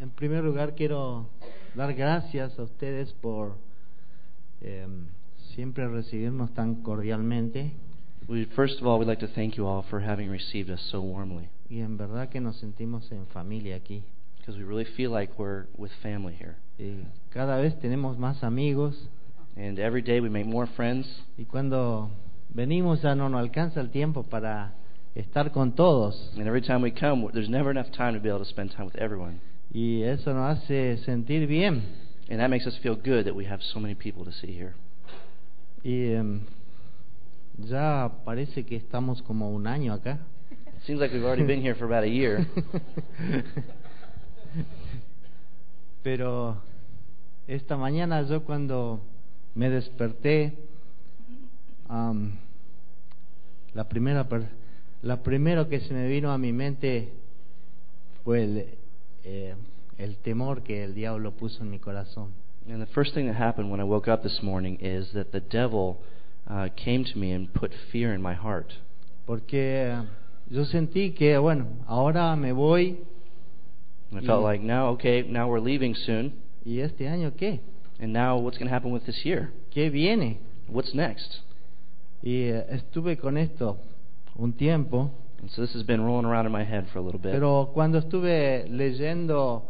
En primer lugar, quiero dar gracias a ustedes por eh, siempre recibirnos tan cordialmente We, first of all, we'd like to thank you all for having received us so warmly y en verdad que nos sentimos en familia aquí. because we really feel like we're with family here. Y cada vez tenemos más amigos And every day we make more friends, y cuando venimos ya no nos alcanza el tiempo para estar con todos and every time we come, there's never enough time to be able to spend time with everyone. Y eso nos hace sentir bien. And that makes us feel good that we have so many people to see here. Y em, ya parece que estamos como un año acá. It seems like we've already been here for about a year. Pero esta mañana yo cuando me desperté, am, la primera per- la primero que se me vino a mi mente fue el, eh, el temor que el diablo puso en mi corazón. And the first thing that happened when I woke up this morning is that the devil uh, came to me and put fear in my heart. Porque eh, yo sentí que, bueno, ahora me voy And I felt like, now, okay, now we're leaving soon. y este año qué? And now what's going to happen with this year? ¿Qué viene? What's next? Y eh, estuve con esto un tiempo, And so this has been rolling around in my head for a little bit. pero cuando estuve leyendo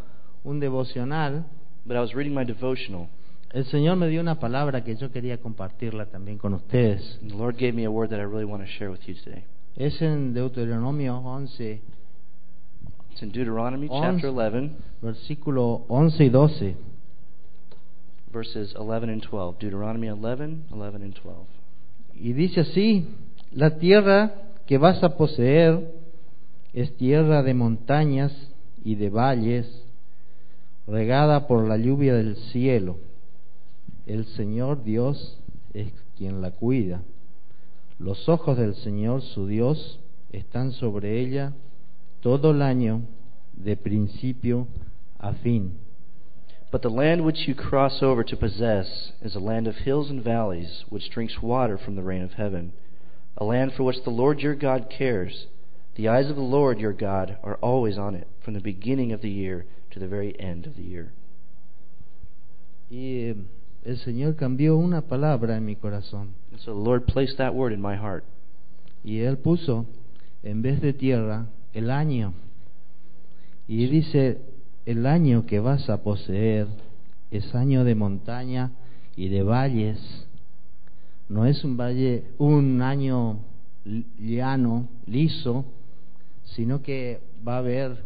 un devocional, But I was reading my devotional, el Señor me dio una palabra que yo quería compartirla también con ustedes. and the Lord gave me a word that I really want to share with you today. Es en Deuteronomio 11, It's in Deuteronomy Once. chapter 11, versículo 11 y 12. verses 11 and 12. Deuteronomy 11, 11 and 12. Y dice así, la tierra que vas a poseer es tierra de montañas y de valles, regada por la lluvia del cielo. El Señor Dios es quien la cuida. Los ojos del Señor su Dios están sobre ella todo el año, de principio a fin. But the land which you cross over to possess is a land of hills and valleys, which drinks water from the rain of heaven, a land for which the Lord your God cares. The eyes of the Lord your God are always on it, from the beginning of the year to the very end of the year. Y el Señor cambió una palabra en mi corazón. And so the Lord placed that word in my heart. Y él puso, en vez de tierra, el año. Y dice, el año que vas a poseer es año de montaña y de valles. No es un valle, un año llano, liso, sino que va a haber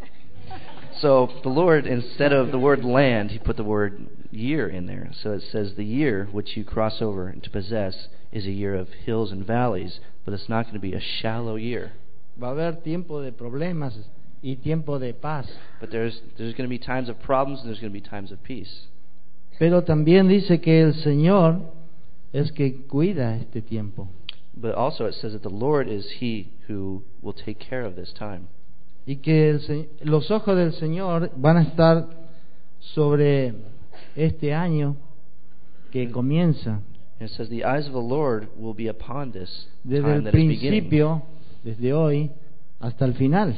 So the Lord, instead of the word land, He put the word year in there. So it says the year which you cross over to possess is a year of hills and valleys, but it's not going to be a shallow year. va a haber tiempo de problemas y tiempo de paz. But there's there's going to be times of problems and there's going to be times of peace. Pero también dice que el Señor es que cuida este tiempo. But also it says that the Lord is He who will take care of this time. y que el los ojos del Señor van a estar sobre este año que comienza And it says the eyes of the Lord will be upon this desde time el that is beginning, principio, desde hoy hasta el final.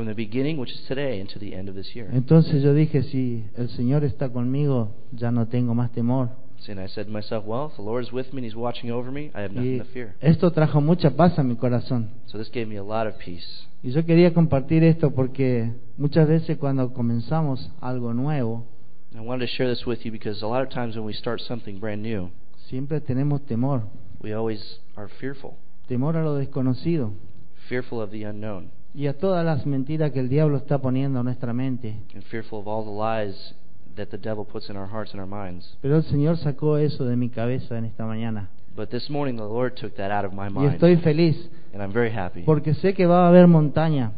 From the beginning, which is today, to the end of this year. Entonces yo dije, si el Señor está conmigo, ya no tengo más temor. And I said to myself, well, if the Lord is with me and He's watching over me, I have nothing to fear. esto trajo mucha paz a mi corazón. So this gave me a lot of peace. Y yo quería compartir esto porque muchas veces cuando comenzamos algo nuevo, I wanted to share this with you because a lot of times when we start something brand new, siempre tenemos temor, we always are fearful, temor a lo desconocido fearful of the unknown, y a todas las mentiras que el diablo está poniendo en nuestra mente. and fearful of all the lies that the devil puts in our hearts and our minds. Pero el Señor sacó eso de mi cabeza en esta mañana. But this morning the Lord took that out of my Y mind, estoy feliz and I'm very happy porque sé que va a haber montaña,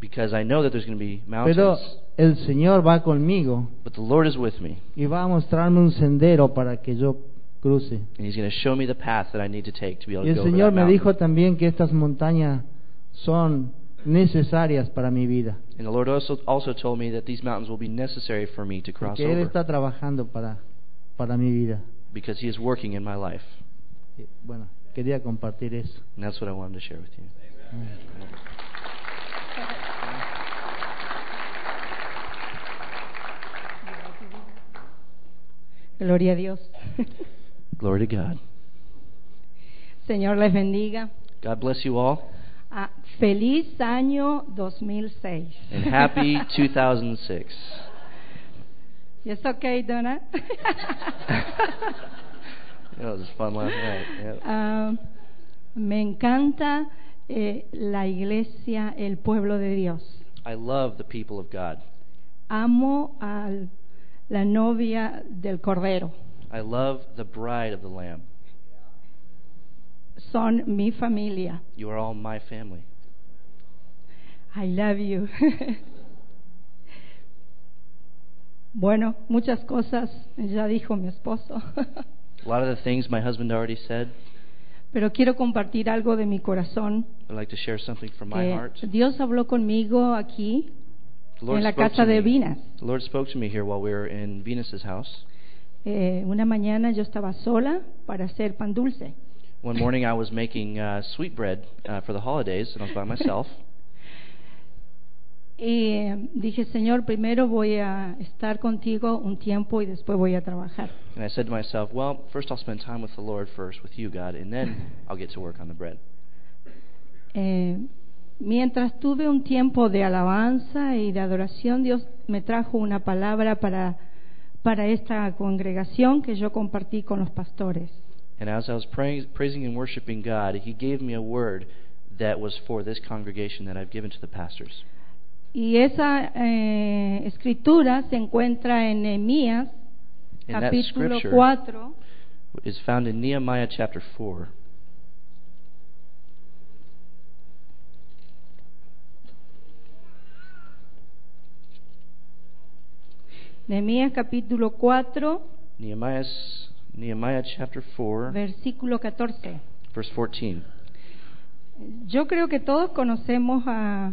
because I know that there's going to be mountains, pero el Señor va conmigo but the Lord is with me, y va a mostrarme un sendero para que yo cruce. and He's going to show me the path that I need to take to be able Y to el go over Señor that me mountain. dijo también que estas montañas son necesarias para mi vida. And the Lord also, also told me that these mountains will be necessary for me to cross Porque él over está trabajando para para mi vida. because He is working in my life. Bueno, quería compartir eso. And that's what I wanted to share with you. Gloria a Dios. Glory to God. Señor les bendiga. God bless you all. Ah, feliz año 2006. and happy 2006. Yes, okay, Donna? That was fun last night. Yeah. Ah, me encanta eh, la iglesia, el pueblo de Dios. I love the people of God. Amo a la novia del Cordero. I love the bride of the Lamb. Son mi familia. You are all my family. I love you. bueno, muchas cosas ya dijo mi esposo, A lot of the things my husband already said. pero quiero compartir algo de mi corazón. I'd like to share something from my heart. Dios habló conmigo aquí The Lord en la spoke casa to de me. Vinas. The Lord spoke to me here while we were in Venus's house. Eh, una mañana yo estaba sola para hacer pan dulce. One morning I was making uh, sweet bread uh, for the holidays, and I was by myself. Y eh, dije, Señor, primero voy a estar contigo un tiempo y después voy a trabajar. And I said to myself, well, first I'll spend time with the Lord first, with you, God, and then I'll get to work on the bread. Eh, mientras tuve un tiempo de alabanza y de adoración, Dios me trajo una palabra para, para esta congregación que yo compartí con los pastores. And as I was praying, praising and worshiping God, He gave me a word that was for this congregation that I've given to the pastors. Y esa eh, escritura se encuentra en Nehemías, And capítulo scripture 4, is found in Nehemiah chapter 4. Nehemías capítulo 4, Nehemiah's, Nehemiah chapter 4, versículo 14. verse 14. Yo creo que todos conocemos a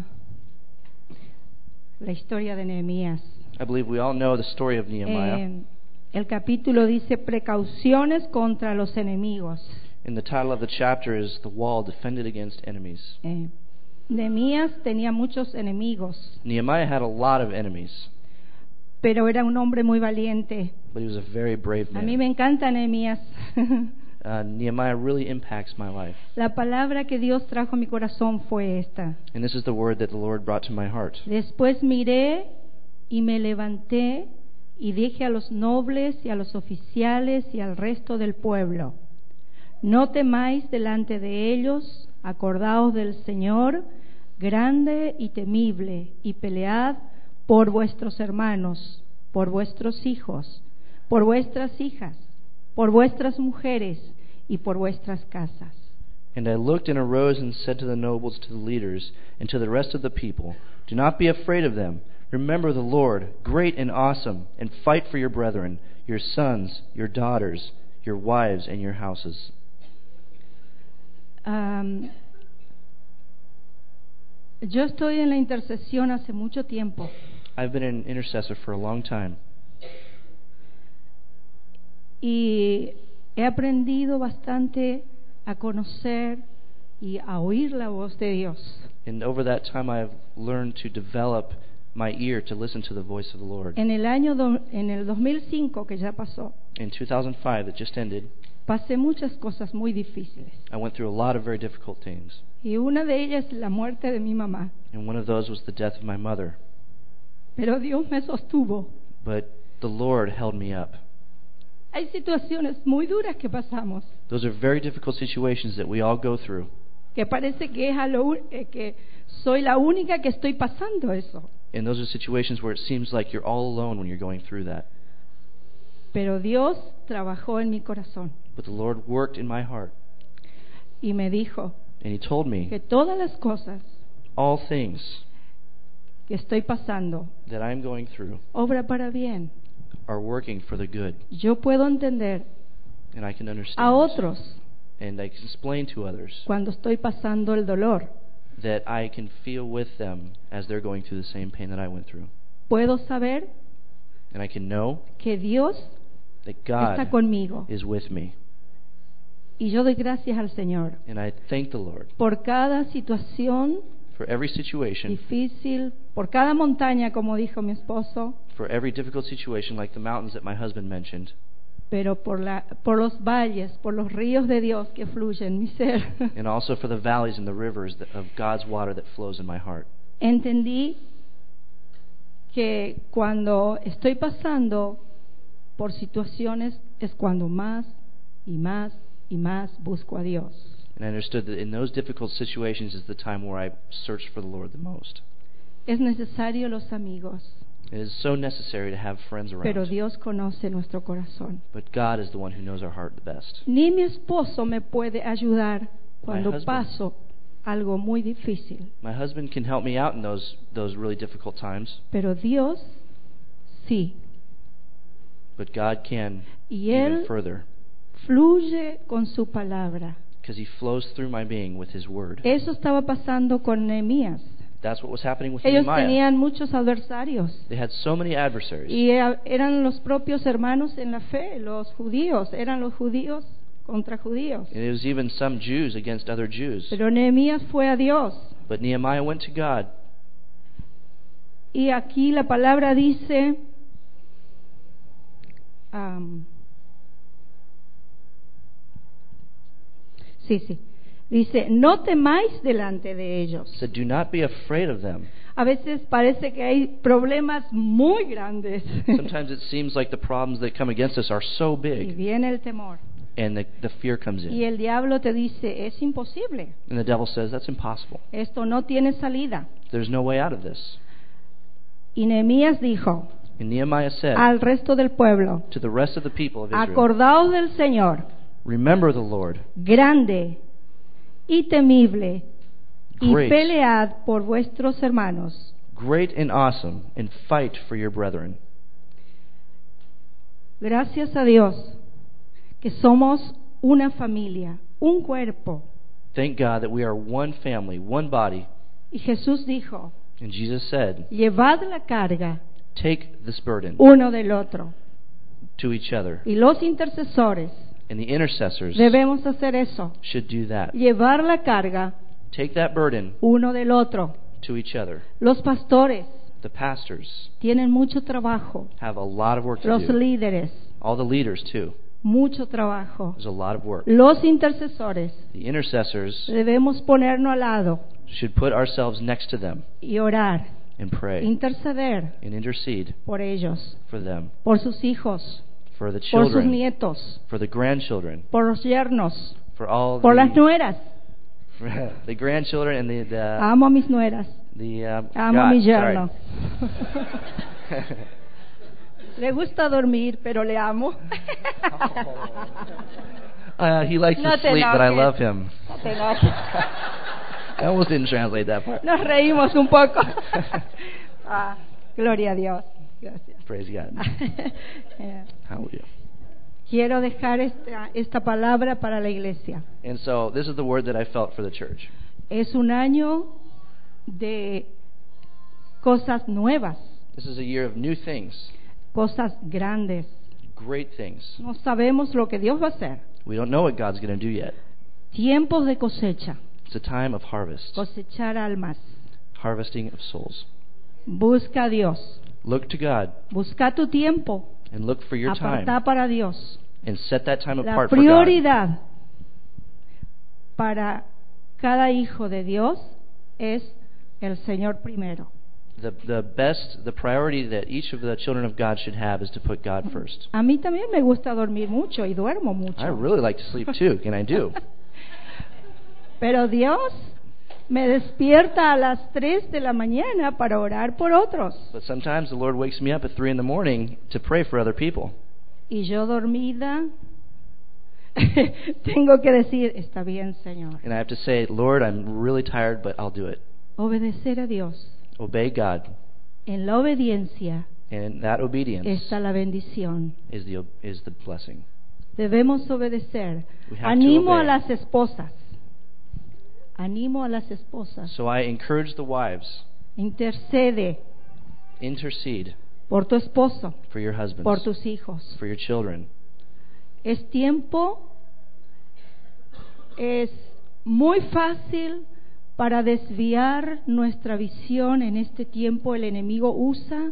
la historia de Nehemías. I believe we all know the story of Nehemiah. Eh, el capítulo dice precauciones contra los enemigos. and the title of the chapter is The Wall Defended Against Enemies. Eh, Nehemías tenía muchos enemigos, Nehemiah had a lot of enemies, pero era un hombre muy valiente. But he was a very brave A mí man. me encanta Nehemías. Uh, Nehemiah really impacts my life. La palabra que Dios trajo a mi corazón fue esta. And this is the word that the Lord brought to my heart. Después miré y me levanté y dije a los nobles y a los oficiales y al resto del pueblo, no temáis delante de ellos, acordaos del Señor, grande y temible, y pelead por vuestros hermanos, por vuestros hijos, por vuestras hijas, por vuestras mujeres y por vuestras casas. And I looked and arose and said to the nobles, to the leaders, and to the rest of the people, Do not be afraid of them. Remember the Lord, great and awesome, and fight for your brethren, your sons, your daughters, your wives, and your houses. Am, yo estoy en la intercesión hace mucho tiempo I've been an intercessor for a long time, y he aprendido bastante a conocer y a oír la voz de Dios. and over that time I've learned to develop my ear to listen to the voice of the Lord. En el año do- en el 2005 que ya pasó, In 2005, that just ended, pasé muchas cosas muy difíciles I went through a lot of very difficult things, y una de ellas la muerte de mi mamá. and one of those was the death of my mother. Pero Dios me sostuvo. But the Lord held me up. Hay situaciones muy duras que pasamos Those are very difficult situations that we all go through. que parece que es a lo u- eh, que soy la única que estoy pasando eso. And those are situations where it seems like you're all alone when you're going through that. Pero Dios trabajó en mi corazón But the Lord worked in my heart, y me dijo and He told que me todas las cosas all things que estoy pasando that I'm going through obra para bien. Are working for the good. Yo puedo entender And I can a understand. otros And I can explain to others cuando estoy pasando el dolor. that I can feel with them as they're going through the same pain that I went through. Puedo saber And I can know que Dios that está God conmigo. is with me. Y yo doy gracias al Señor And I thank the Lord por cada situación for every situation, difícil, por cada montaña, como dijo mi esposo, for every difficult situation, like the mountains that my husband mentioned. pero por, la, por los valles, por los ríos de Dios que fluyen mi ser. and also for the valleys and the rivers that, of God's water that flows in my heart. Entendí que cuando estoy pasando por situaciones es cuando más y más y más busco a Dios. And I understood that in those difficult situations is the time where I search for the Lord the most. Es necesario los amigos, It is so necessary to have friends pero around. Dios conoce nuestro corazón. But God is the one who knows our heart the best. Ni mi esposo me puede ayudar cuando husband. paso algo muy difícil, My husband can help me out in those those really difficult times, pero Dios sí. but God can Y even Él further fluye con su palabra. because He flows through my being with His word. Eso estaba pasando con Nehemías. That's what was happening with Ellos Nehemiah. tenían muchos adversarios They had so many adversaries. y eh, eran los propios hermanos en la fe, los judíos, eran los judíos contra judíos. And it was even some Jews against other Jews. Pero Nehemías fue a Dios But Nehemiah went to God. y aquí la palabra dice, am, sí, sí, dice, no temáis delante de ellos. Said, Do not be afraid of them. A veces parece que hay problemas muy grandes Sometimes it seems like the problems that come against us are so y big, viene el temor. and the, the fear comes Y in. el diablo te dice, es imposible, And the devil says, That's impossible. esto no tiene salida. There's no way out of this. Y Nehemías dijo And Nehemiah said al resto del pueblo, to the rest of the people of Israel, acordaos del Señor, Remember the Lord, grande y temible, y Great. pelead por vuestros hermanos. great and awesome, and fight for your brethren. Gracias a Dios que somos una familia, un cuerpo. Thank God that we are one family, one body. Y Jesús dijo, And Jesus said, llevad la carga Take this burden uno del otro. to each other. Y los intercesores And the intercessors debemos hacer eso, should do that. llevar la carga Take that burden uno del otro. to each other. Los pastores The pastors tienen mucho trabajo, have a lot of work to los do. líderes, All the leaders, too. mucho trabajo. There's a lot of work. Los intercesores The intercessors debemos ponernos al lado should put ourselves next to them y orar, and pray interceder and intercede por ellos, for them, por sus hijos, for the por sus children, nietos, for the grandchildren, por los yernos, for all por las the, nueras. the grandchildren and the the, Amo a mis nueras, the uh, amo a God, mi sorry. yerno. Le gusta dormir, pero le amo. Uh, he likes No to te sleep, but I enojes. love him. No te enojes. I almost didn't translate that part. Nos reímos un poco. Ah, gloria a Dios. Gracias. Praise God. Eh, Hallelujah. Quiero dejar esta, esta palabra para la iglesia. And so this is the word that I felt for the church. Es un año de cosas nuevas, This is a year of new things, cosas grandes. great things. No sabemos lo que Dios va a hacer. We don't know what God's going to do yet. Tiempos de cosecha, It's a time of harvest, cosechar almas. harvesting of souls. Busca a Dios. Look to God Busca tu tiempo. and look for your time para Dios. and set that time La apart for God. prioridad para cada hijo de Dios es el Señor primero. The, the best, the priority that each of the children of God should have is to put God first. A mí también me gusta dormir mucho y duermo mucho. I really like to sleep too, and I do. Pero Dios me despierta a las 3 de la mañana para orar por otros. But sometimes the Lord wakes me up at 3 in the morning to pray for other people. Y yo dormida tengo que decir, está bien, Señor. And I have to say, Lord, I'm really tired, but I'll do it. Obedecer a Dios. Obey God. En la obediencia And in that obedience está la bendición. is the, is the blessing. Debemos obedecer. We have to Animo a las esposas. Animo a las esposas. So I encourage the wives, Intercede intercede por tu esposo, for your husbands, por tus hijos. for your children. Es tiempo, es muy fácil para desviar nuestra visión en este tiempo. El enemigo usa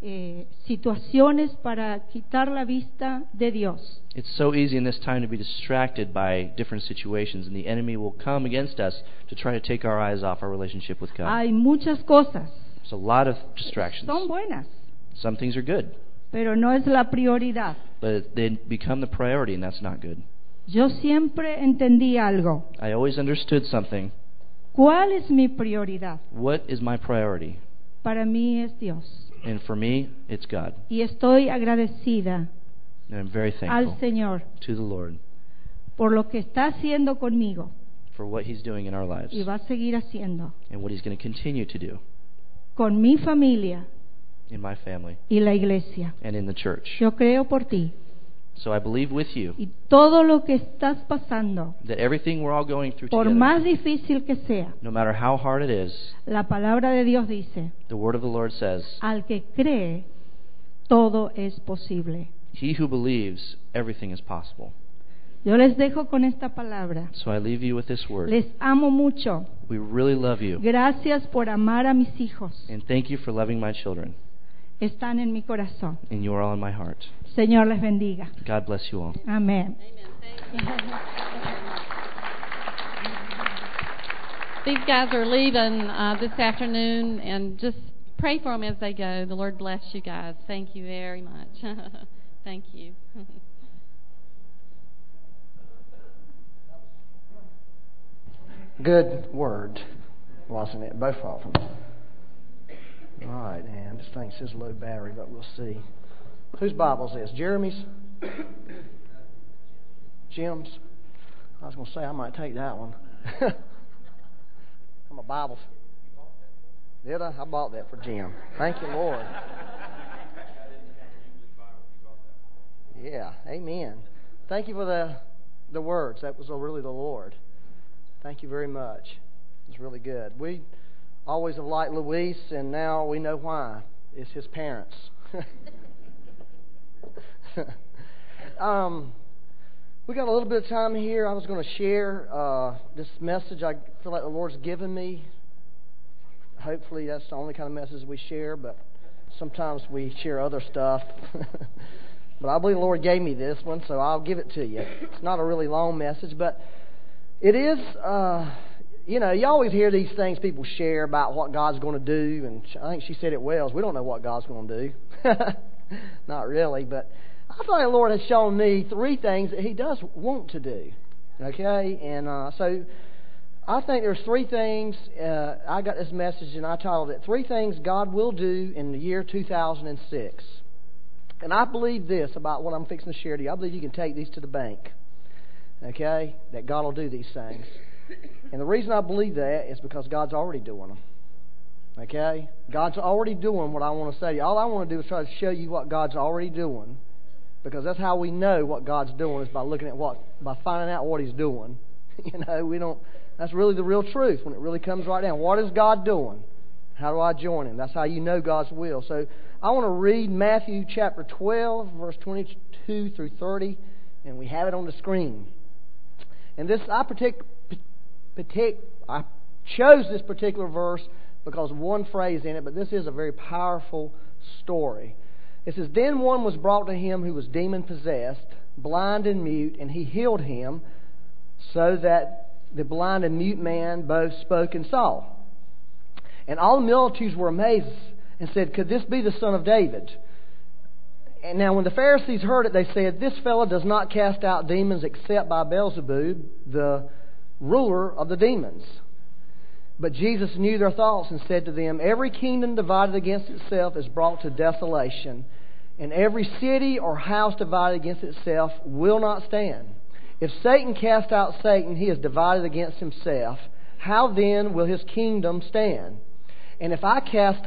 eh, situaciones para quitar la vista de Dios. It's so easy in this time to be distracted by different situations, and the enemy will come against us to try to take our eyes off our relationship with God. Hay muchas cosas, There's a lot of distractions. son buenas, Some things are good, pero no es la prioridad. but they become the priority, and that's not good. Yo siempre entendí algo. I always understood something. ¿Cuál es mi prioridad? What is my priority? Para mí es Dios. And for me, it's God. Y estoy agradecida And I'm very al thankful Señor to the Lord por lo que está haciendo conmigo for what He's doing in our lives y va a seguir haciendo and what He's going to continue to do con mi familia in my family y la iglesia. and in the church. Yo creo por ti So I believe with you y todo lo que estás pasando, that everything we're all going through por together, más difícil que sea, no matter how hard it is, la palabra de Dios dice, the Word of the Lord says, al que cree, todo es posible. He who believes, everything is possible. Yo les dejo con esta palabra. So I leave you with this word. Les amo mucho. We really love you. Gracias por amar a mis hijos. And thank you for loving my children. Están en mi corazón. And you are all in my heart. Señor les bendiga. God bless you all. Amén. These guys are leaving uh, this afternoon, and just pray for them as they go. The Lord bless you guys. Thank you very much. Thank you. Good word, wasn't it? Both of them. All right, and this thing says low battery, but we'll see. Whose Bible is this? Jeremy's? Jim's? I was going to say I might take that one. I'm a Bible. Did I? I bought that for Jim. Thank you, Lord. Yeah, amen. Thank you for the the words. That was really the Lord. Thank you very much. It's really good. We always have liked Luis, and now we know why. It's his parents. um, we got a little bit of time here. I was going to share uh, this message I feel like the Lord's given me. Hopefully, that's the only kind of message we share, but sometimes we share other stuff. but I believe the Lord gave me this one, so I'll give it to you. It's not a really long message, but it is, uh, you know, you always hear these things people share about what God's going to do, and I think she said it well. We don't know what God's going to do. Not really, but I like the Lord has shown me three things that He does want to do. Okay, and uh, so I think there's three things. Uh, I got this message, and I titled it "Three Things God Will Do in the Year 2006." And I believe this about what I'm fixing to share to you. I believe you can take these to the bank okay, that God will do these things. And the reason I believe that is because God's already doing them. Okay? God's already doing what I want to say. All I want to do is try to show you what God's already doing. Because that's how we know what God's doing is by looking at what by finding out what He's doing. You know, we don't that's really the real truth when it really comes right down. What is God doing? How do I join Him? That's how you know God's will. So I want to read Matthew chapter 12, verse 22 through 30, and we have it on the screen. And this I partic, I chose this particular verse because one phrase in it, but this is a very powerful story. It says, Then one was brought to him who was demon possessed, blind and mute, and he healed him, so that the blind and mute man both spoke and saw. And all the multitudes were amazed and said, Could this be the son of David? And now, when the Pharisees heard it, they said, This fellow does not cast out demons except by Beelzebub, the ruler of the demons. But Jesus knew their thoughts and said to them, Every kingdom divided against itself is brought to desolation, and every city or house divided against itself will not stand. If Satan cast out Satan, he is divided against himself. How then will his kingdom stand? And if I cast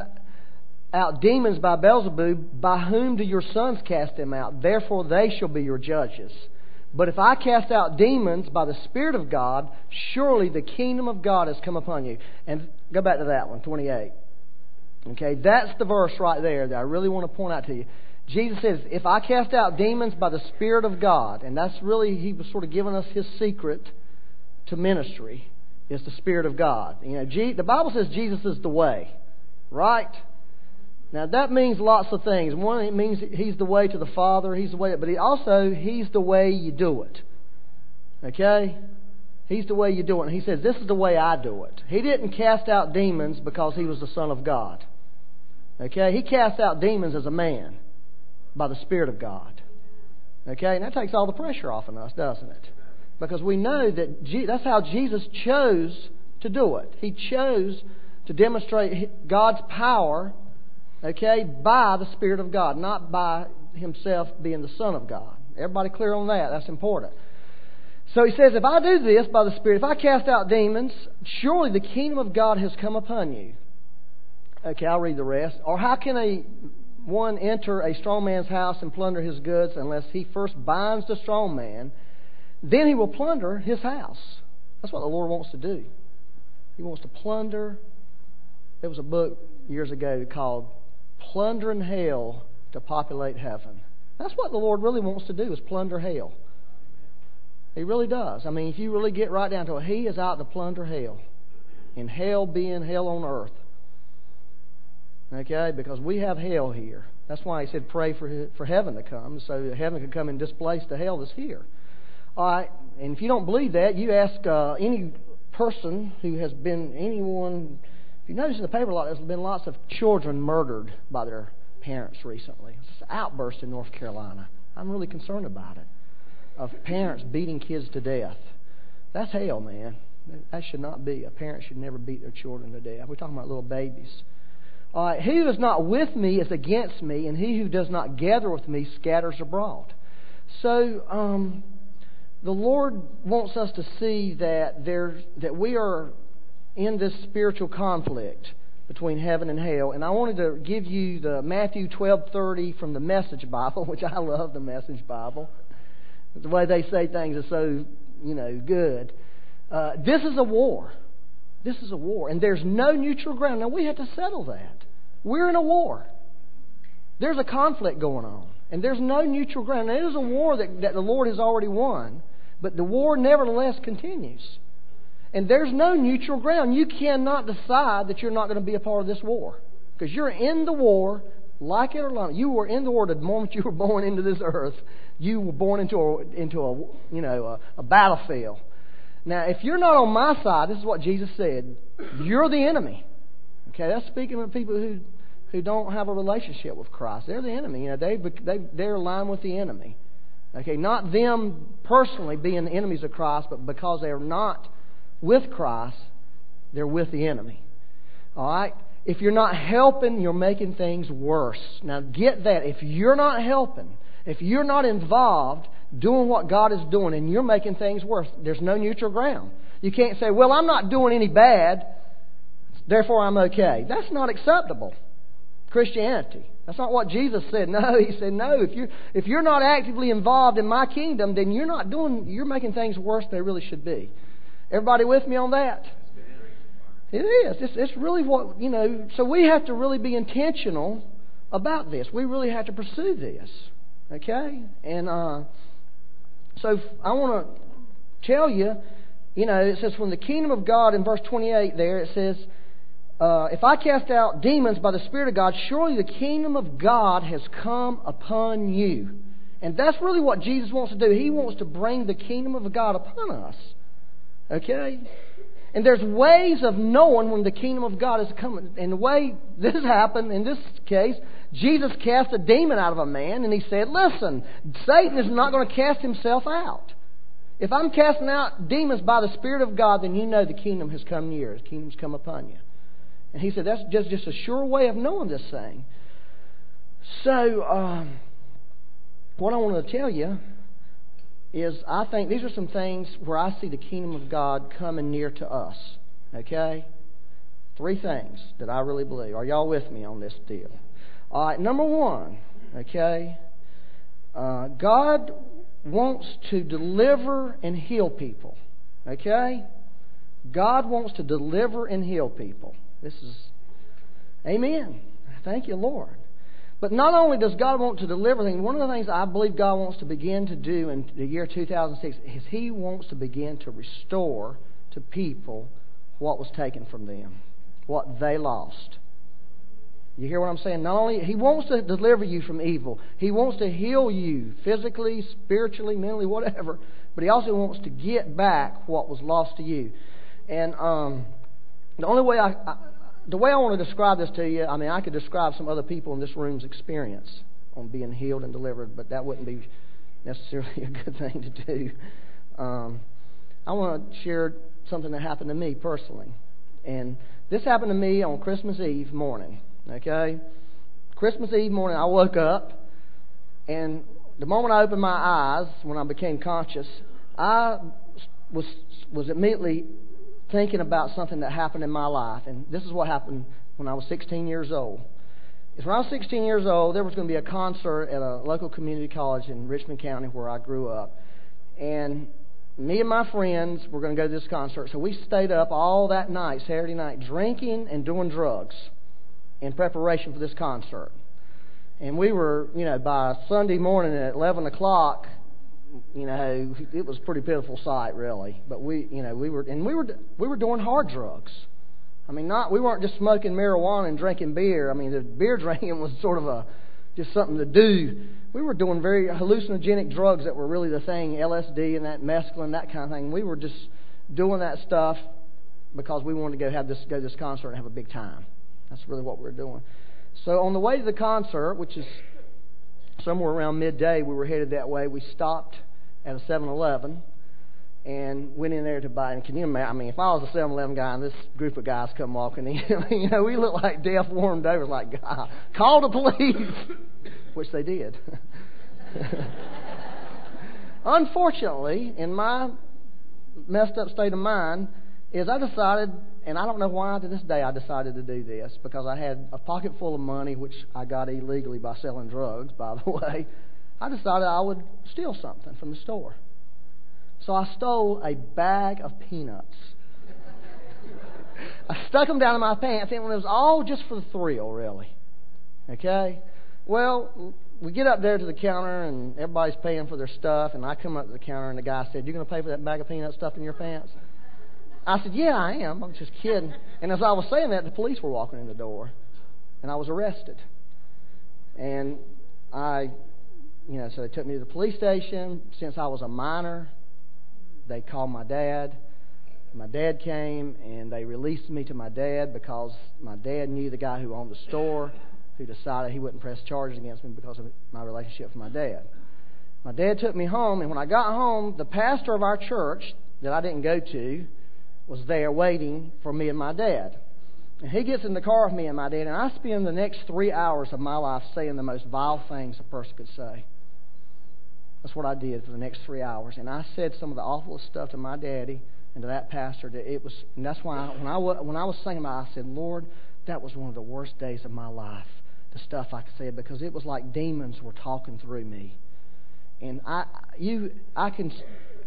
out demons by Beelzebub, by whom do your sons cast them out? Therefore they shall be your judges. But if I cast out demons by the Spirit of God, surely the kingdom of God has come upon you. And go back to that one, 28. Okay, that's the verse right there that I really want to point out to you. Jesus says, If I cast out demons by the Spirit of God, and that's really, he was sort of giving us his secret to ministry, is the Spirit of God. You know, the Bible says Jesus is the way, right? Now that means lots of things. One, it means He's the way to the Father. He's the way, but he also He's the way you do it. Okay, He's the way you do it. And He says, "This is the way I do it." He didn't cast out demons because He was the Son of God. Okay, He cast out demons as a man by the Spirit of God. Okay, and that takes all the pressure off of us, doesn't it? Because we know that Je- that's how Jesus chose to do it. He chose to demonstrate God's power, okay, by the Spirit of God, not by himself being the Son of God. Everybody clear on that? That's important. So he says, If I do this by the Spirit, if I cast out demons, surely the kingdom of God has come upon you. Okay, I'll read the rest. Or how can a one enter a strong man's house and plunder his goods unless he first binds the strong man? Then he will plunder his house. That's what the Lord wants to do. He wants to plunder. There was a book years ago called Plundering Hell to Populate Heaven. That's what the Lord really wants to do is plunder hell. He really does. I mean, if you really get right down to it, He is out to plunder hell. And hell being hell on earth. Okay? Because we have hell here. That's why He said pray for, for heaven to come, so heaven can come and displace the hell that's here. All right? And if you don't believe that, you ask uh, any person who has been anyone. If you notice in the paper a lot, there's been lots of children murdered by their parents recently. It's an outburst in North Carolina. I'm really concerned about it. Of parents beating kids to death. That's hell, man. That should not be. A parent should never beat their children to death. We're talking about little babies. All right, he who is not with me is against me, and he who does not gather with me scatters abroad. So, um, the Lord wants us to see that there that we are in this spiritual conflict between heaven and hell. And I wanted to give you the Matthew twelve thirty from the Message Bible, which I love the Message Bible. The way they say things is so you know good. Uh, this is a war. This is a war, and there's no neutral ground. Now we have to settle that. We're in a war. There's a conflict going on, and there's no neutral ground. Now, it is a war that, that the Lord has already won. But the war nevertheless continues. And there's no neutral ground. You cannot decide that you're not going to be a part of this war. Because you're in the war, like it or not. You were in the war the moment you were born into this earth. You were born into a, into a, you know, a, a battlefield. Now, if you're not on my side, this is what Jesus said, you're the enemy. Okay, that's speaking of people who, who don't have a relationship with Christ. They're the enemy. You know, they, they, they're aligned with the enemy. Okay, not them personally being the enemies of Christ, but because they are not with Christ, they're with the enemy. All right? If you're not helping, you're making things worse. Now get that. If you're not helping, if you're not involved doing what God is doing and you're making things worse, there's no neutral ground. You can't say, well, I'm not doing any bad, therefore I'm okay. That's not acceptable. Christianity. That's not what Jesus said. No, he said, no, if you're, if you're not actively involved in my kingdom, then you're not doing, you're making things worse than they really should be. Everybody with me on that? It is. It's, it's really what, you know, so we have to really be intentional about this. We really have to pursue this. Okay? And uh, so I want to tell you, you know, it says, when the kingdom of God, in verse 28 there, it says, uh, if I cast out demons by the Spirit of God, surely the kingdom of God has come upon you. And that's really what Jesus wants to do. He wants to bring the kingdom of God upon us. Okay? And there's ways of knowing when the kingdom of God is coming. And the way this happened in this case, Jesus cast a demon out of a man and he said, Listen, Satan is not going to cast himself out. If I'm casting out demons by the Spirit of God, then you know the kingdom has come near. The kingdom's come upon you. And he said, that's just, just a sure way of knowing this thing. So, um, what I want to tell you is I think these are some things where I see the kingdom of God coming near to us. Okay? Three things that I really believe. Are y'all with me on this deal? All right, number one, okay? Uh, God wants to deliver and heal people. Okay? God wants to deliver and heal people. This is, amen. Thank you, Lord. But not only does God want to deliver things, one of the things I believe God wants to begin to do in the year 2006 is He wants to begin to restore to people what was taken from them, what they lost. You hear what I'm saying? Not only He wants to deliver you from evil, He wants to heal you physically, spiritually, mentally, whatever. But He also wants to get back what was lost to you. And um, the only way I, I, the way I want to describe this to you, I mean, I could describe some other people in this room's experience on being healed and delivered, but that wouldn't be necessarily a good thing to do. Um, I want to share something that happened to me personally, and this happened to me on Christmas Eve morning. Okay? Christmas Eve morning, I woke up, and the moment I opened my eyes, when I became conscious, I was, was immediately thinking about something that happened in my life. And this is what happened when I was 16 years old. Is when I was 16 years old, there was going to be a concert at a local community college in Richmond County where I grew up. And me and my friends were going to go to this concert. So we stayed up all that night, Saturday night, drinking and doing drugs in preparation for this concert. And we were, you know, by Sunday morning at 11 o'clock, you know, it was a pretty pitiful sight, really. But we, you know, we were, and we were, we were doing hard drugs. I mean, not we weren't just smoking marijuana and drinking beer. I mean, the beer drinking was sort of a just something to do. We were doing very hallucinogenic drugs that were really the thing, LSD and that mescaline, that kind of thing. We were just doing that stuff because we wanted to go have this go to this concert and have a big time. That's really what we were doing. So on the way to the concert, which is somewhere around midday, we were headed that way. We stopped at a 7-Eleven and went in there to buy. And can you imagine? I mean, if I was a 7-Eleven guy and this group of guys come walking in, you know, we look like deaf, warmed over. Like, God, call the police, which they did. Unfortunately, in my messed up state of mind, is I decided and I don't know why to this day I decided to do this because I had a pocket full of money, which I got illegally by selling drugs, by the way. I decided I would steal something from the store. So I stole a bag of peanuts. I stuck them down in my pants, and it was all just for the thrill, really. Okay? Well, we get up there to the counter, and everybody's paying for their stuff, and I come up to the counter, and the guy said, You're going to pay for that bag of peanuts stuff in your pants? I said, Yeah, I am. I'm just kidding. And as I was saying that, the police were walking in the door, and I was arrested. And I, you know, so they took me to the police station. Since I was a minor, they called my dad. My dad came, and they released me to my dad because my dad knew the guy who owned the store, who decided he wouldn't press charges against me because of my relationship with my dad. My dad took me home, and when I got home, the pastor of our church that I didn't go to, was there waiting for me and my dad. And he gets in the car with me and my dad, and I spend the next three hours of my life saying the most vile things a person could say. That's what I did for the next three hours. And I said some of the awfulest stuff to my daddy and to that pastor that it was, and that's why I, when I when I was singing about, it, I said, Lord, that was one of the worst days of my life. The stuff I said because it was like demons were talking through me, and I you I can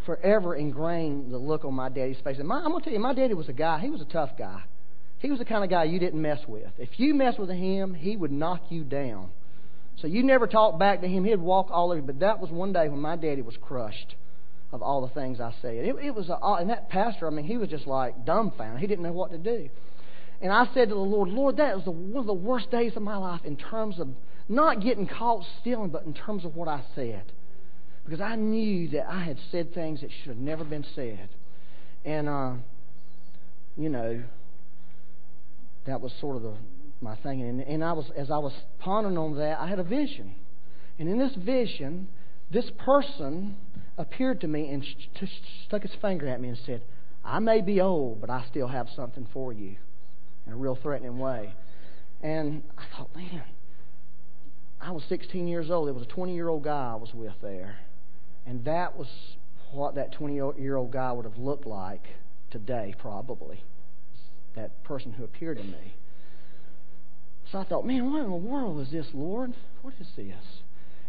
forever ingrained the look on my daddy's face. And my, I'm going to tell you, my daddy was a guy, he was a tough guy. He was the kind of guy you didn't mess with. If you mess with him, he would knock you down. So you never talked back to him. He'd walk all over. You. But that was one day when my daddy was crushed of all the things I said. It, it was a, uh, and that pastor. I mean, he was just like dumbfounded. He didn't know what to do. And I said to the Lord, Lord, that was the, one of the worst days of my life in terms of not getting caught stealing, but in terms of what I said because I knew that I had said things that should have never been said. And, uh, you know, that was sort of the, my thing. And, and I was, as I was pondering on that, I had a vision. And in this vision, this person appeared to me and sh- stuck his finger at me and said, I may be old, but I still have something for you in a real threatening way. And I thought, man, I was 16 years old. There was a 20 year old guy I was with there. And that was what that 20 year old guy would have looked like today, probably. That person who appeared to me. So I thought, man, what in the world is this, Lord? What is this?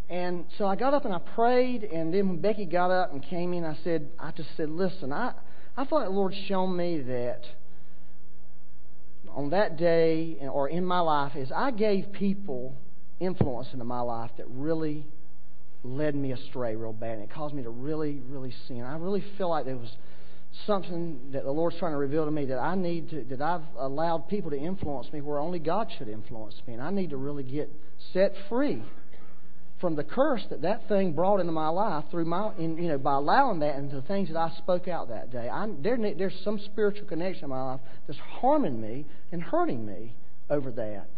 And so I got up and I prayed, and then when Becky got up and came in, I said, I just said, listen, I, I like the Lord shown me that on that day or in my life is I gave people influence into my life that really led me astray real bad, and it caused me to really, really sin. I really feel like there was something that the Lord's trying to reveal to me that I need to, that I've allowed people to influence me where only God should influence me. And I need to really get set free from the curse that that thing brought into my life through my, in, you know, by allowing that and the things that I spoke out that day. I, there, there's some spiritual connection in my life that's harming me and hurting me over that.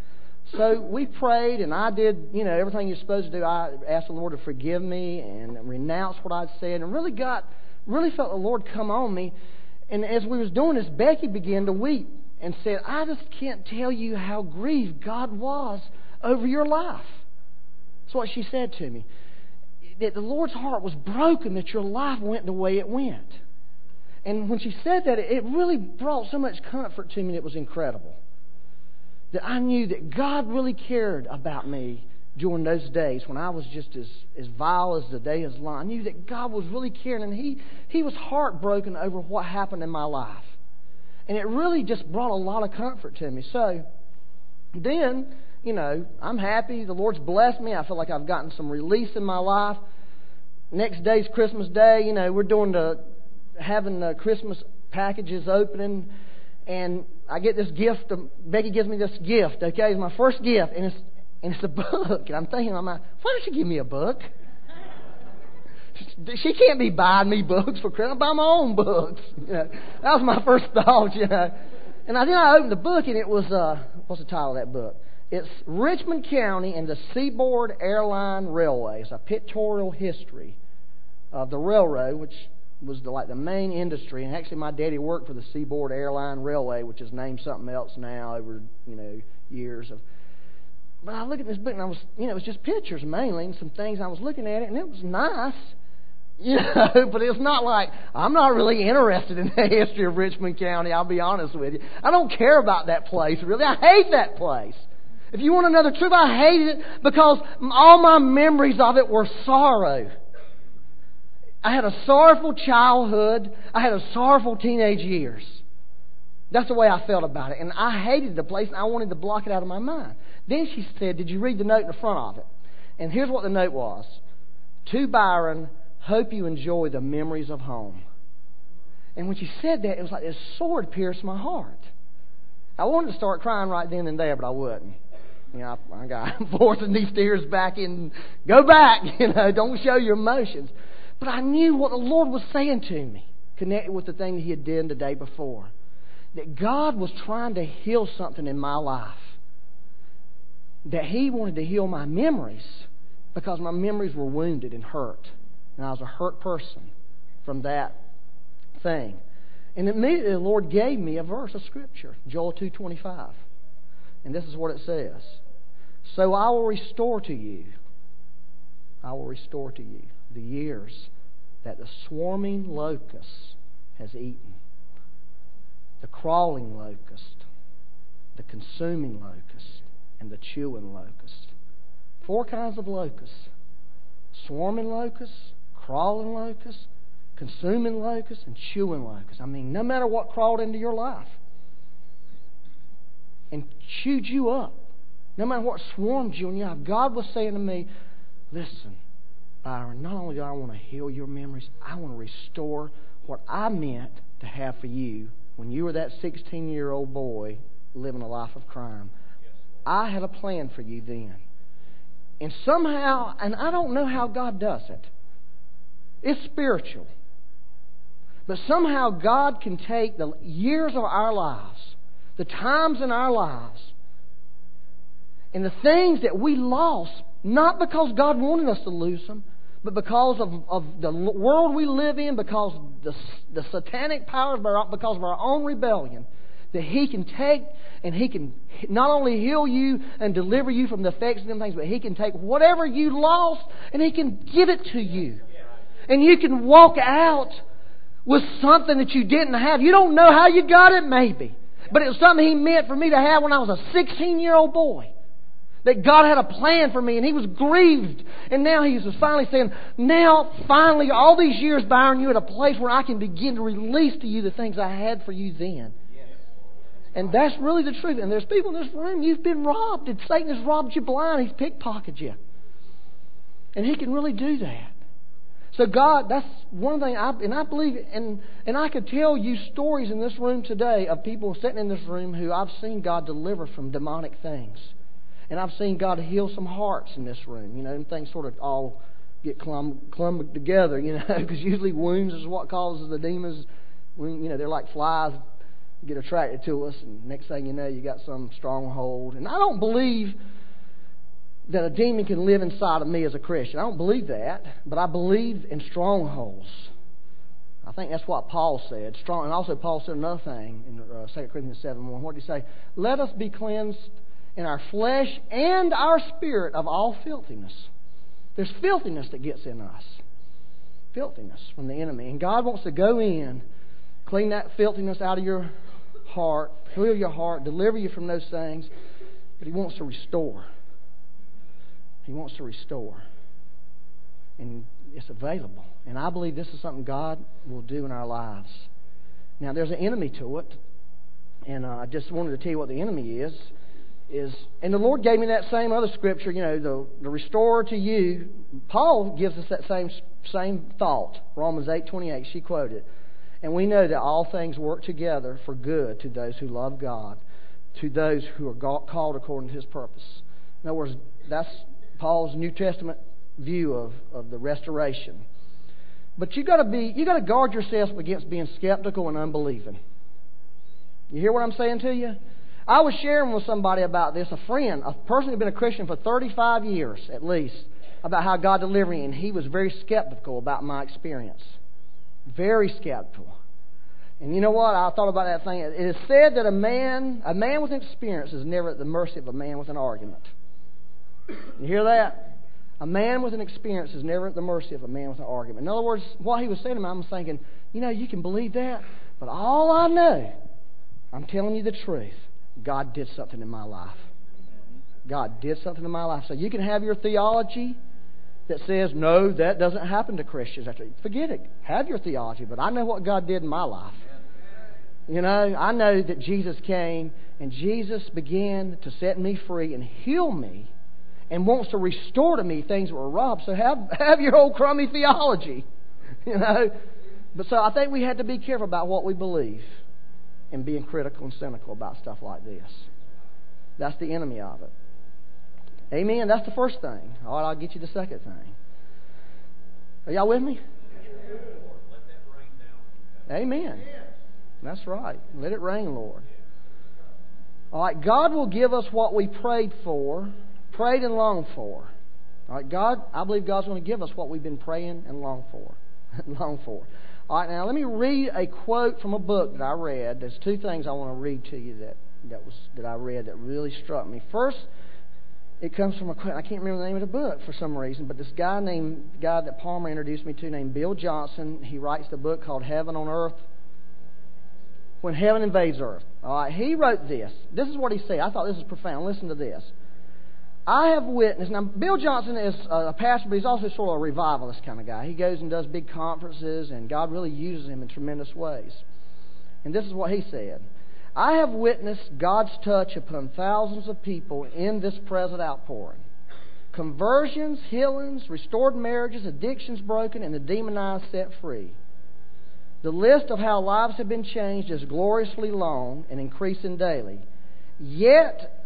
So we prayed, and I did, you know, everything you're supposed to do. I asked the Lord to forgive me and renounce what I'd said, and really got, really felt the Lord come on me. And as we was doing this, Becky began to weep and said, "I just can't tell you how grieved God was over your life." That's what she said to me. That the Lord's heart was broken that your life went the way it went. And when she said that, it really brought so much comfort to me it was incredible that I knew that God really cared about me during those days when I was just as, as vile as the day is long. I knew that God was really caring, and He, he was heartbroken over what happened in my life. And it really just brought a lot of comfort to me. So then, you know, I'm happy. The Lord's blessed me. I feel like I've gotten some release in my life. Next day's Christmas Day. You know, we're doing the having the Christmas packages opening and I get this gift. Becky gives me this gift. Okay, it's my first gift, and it's and it's a book. And I'm thinking, I'm like, why don't she give me a book? she can't be buying me books for Christmas. I buy my own books. You know, that was my first thought. You know, and then I opened the book, and it was uh, what's the title of that book? It's Richmond County and the Seaboard Airline Railway. It's a pictorial history of the railroad, which was the, like the main industry. And actually, my daddy worked for the Seaboard Airline Railway, which is named something else now over you know years of. But I look at this book and I was, you know, it was just pictures mainly and some things. I was looking at it and it was nice, you know, but it's not like I'm not really interested in the history of Richmond County. I'll be honest with you. I don't care about that place really. I hate that place. If you want the truth, I hated it because all my memories of it were sorrow. I had a sorrowful childhood. I had a sorrowful teenage years. That's the way I felt about it. And I hated the place and I wanted to block it out of my mind. Then she said, Did you read the note in the front of it? And here's what the note was To Byron, hope you enjoy the memories of home. And when she said that, it was like this sword pierced my heart. I wanted to start crying right then and there, but I wouldn't. You know, I, I got I'm forcing these tears back in. Go back, you know, don't show your emotions. But I knew what the Lord was saying to me, connected with the thing that He had done the day before. That God was trying to heal something in my life. That He wanted to heal my memories because my memories were wounded and hurt. And I was a hurt person from that thing. And immediately the Lord gave me a verse of Scripture, Joel 2.25. And this is what it says. So I will restore to you, I will restore to you the years that the swarming locust has eaten the crawling locust, the consuming locust, and the chewing locust. Four kinds of locusts swarming locusts, crawling locusts, consuming locusts, and chewing locusts. I mean, no matter what crawled into your life and chewed you up, no matter what swarmed you in your life, God was saying to me, listen, Byron, not only do I want to heal your memories, I want to restore what I meant to have for you when you were that 16 year old boy living a life of crime. I had a plan for you then. And somehow, and I don't know how God does it, it's spiritual. But somehow God can take the years of our lives, the times in our lives, and the things that we lost not because God wanted us to lose them, but because of, of the world we live in, because the, the satanic powers, because of our own rebellion, that He can take and He can not only heal you and deliver you from the effects of them things, but He can take whatever you lost and He can give it to you. And you can walk out with something that you didn't have. You don't know how you got it, maybe. But it was something He meant for me to have when I was a 16 year old boy. That God had a plan for me and he was grieved. And now he was finally saying, Now, finally, all these years, Byron, you're at a place where I can begin to release to you the things I had for you then. And that's really the truth. And there's people in this room, you've been robbed. And Satan has robbed you blind. He's pickpocketed you. And he can really do that. So God, that's one thing I and I believe and and I could tell you stories in this room today of people sitting in this room who I've seen God deliver from demonic things. And I've seen God heal some hearts in this room. You know, and things sort of all get clumped, clumped together, you know, because usually wounds is what causes the demons. When, you know, they're like flies get attracted to us, and next thing you know, you got some stronghold. And I don't believe that a demon can live inside of me as a Christian. I don't believe that, but I believe in strongholds. I think that's what Paul said. Strong, and also Paul said another thing in uh, 2 Corinthians 7 1. What did he say? Let us be cleansed in our flesh and our spirit of all filthiness. There's filthiness that gets in us. Filthiness from the enemy. And God wants to go in, clean that filthiness out of your heart, heal your heart, deliver you from those things. But He wants to restore. He wants to restore. And it's available. And I believe this is something God will do in our lives. Now, there's an enemy to it. And uh, I just wanted to tell you what the enemy is. Is and the Lord gave me that same other scripture, you know, the, the restorer to you. Paul gives us that same same thought. Romans eight twenty eight. She quoted, and we know that all things work together for good to those who love God, to those who are called according to His purpose. In other words, that's Paul's New Testament view of, of the restoration. But you gotta be you gotta guard yourself against being skeptical and unbelieving. You hear what I'm saying to you? I was sharing with somebody about this, a friend, a person who'd been a Christian for 35 years at least, about how God delivered me, and he was very skeptical about my experience. Very skeptical. And you know what? I thought about that thing. It is said that a man, a man with experience, is never at the mercy of a man with an argument. You hear that? A man with an experience is never at the mercy of a man with an argument. In other words, what he was saying to me, I'm thinking, you know, you can believe that, but all I know, I'm telling you the truth. God did something in my life. God did something in my life. So you can have your theology that says, no, that doesn't happen to Christians. Forget it. Have your theology, but I know what God did in my life. You know, I know that Jesus came and Jesus began to set me free and heal me and wants to restore to me things that were robbed. So have, have your old crummy theology. You know? But so I think we have to be careful about what we believe and being critical and cynical about stuff like this. That's the enemy of it. Amen. That's the first thing. All right, I'll get you the second thing. Are y'all with me? Amen. That's right. Let it rain, Lord. All right, God will give us what we prayed for prayed and longed for. All right, God, I believe God's going to give us what we've been praying and longed for. longed for. All right, now let me read a quote from a book that I read. There's two things I want to read to you that that was that I read that really struck me. First, it comes from a I can't remember the name of the book for some reason, but this guy named guy that Palmer introduced me to named Bill Johnson. He writes the book called Heaven on Earth. When heaven invades earth. All right, he wrote this. This is what he said. I thought this was profound. Listen to this. I have witnessed. Now, Bill Johnson is a pastor, but he's also sort of a revivalist kind of guy. He goes and does big conferences, and God really uses him in tremendous ways. And this is what he said I have witnessed God's touch upon thousands of people in this present outpouring. Conversions, healings, restored marriages, addictions broken, and the demonized set free. The list of how lives have been changed is gloriously long and increasing daily. Yet,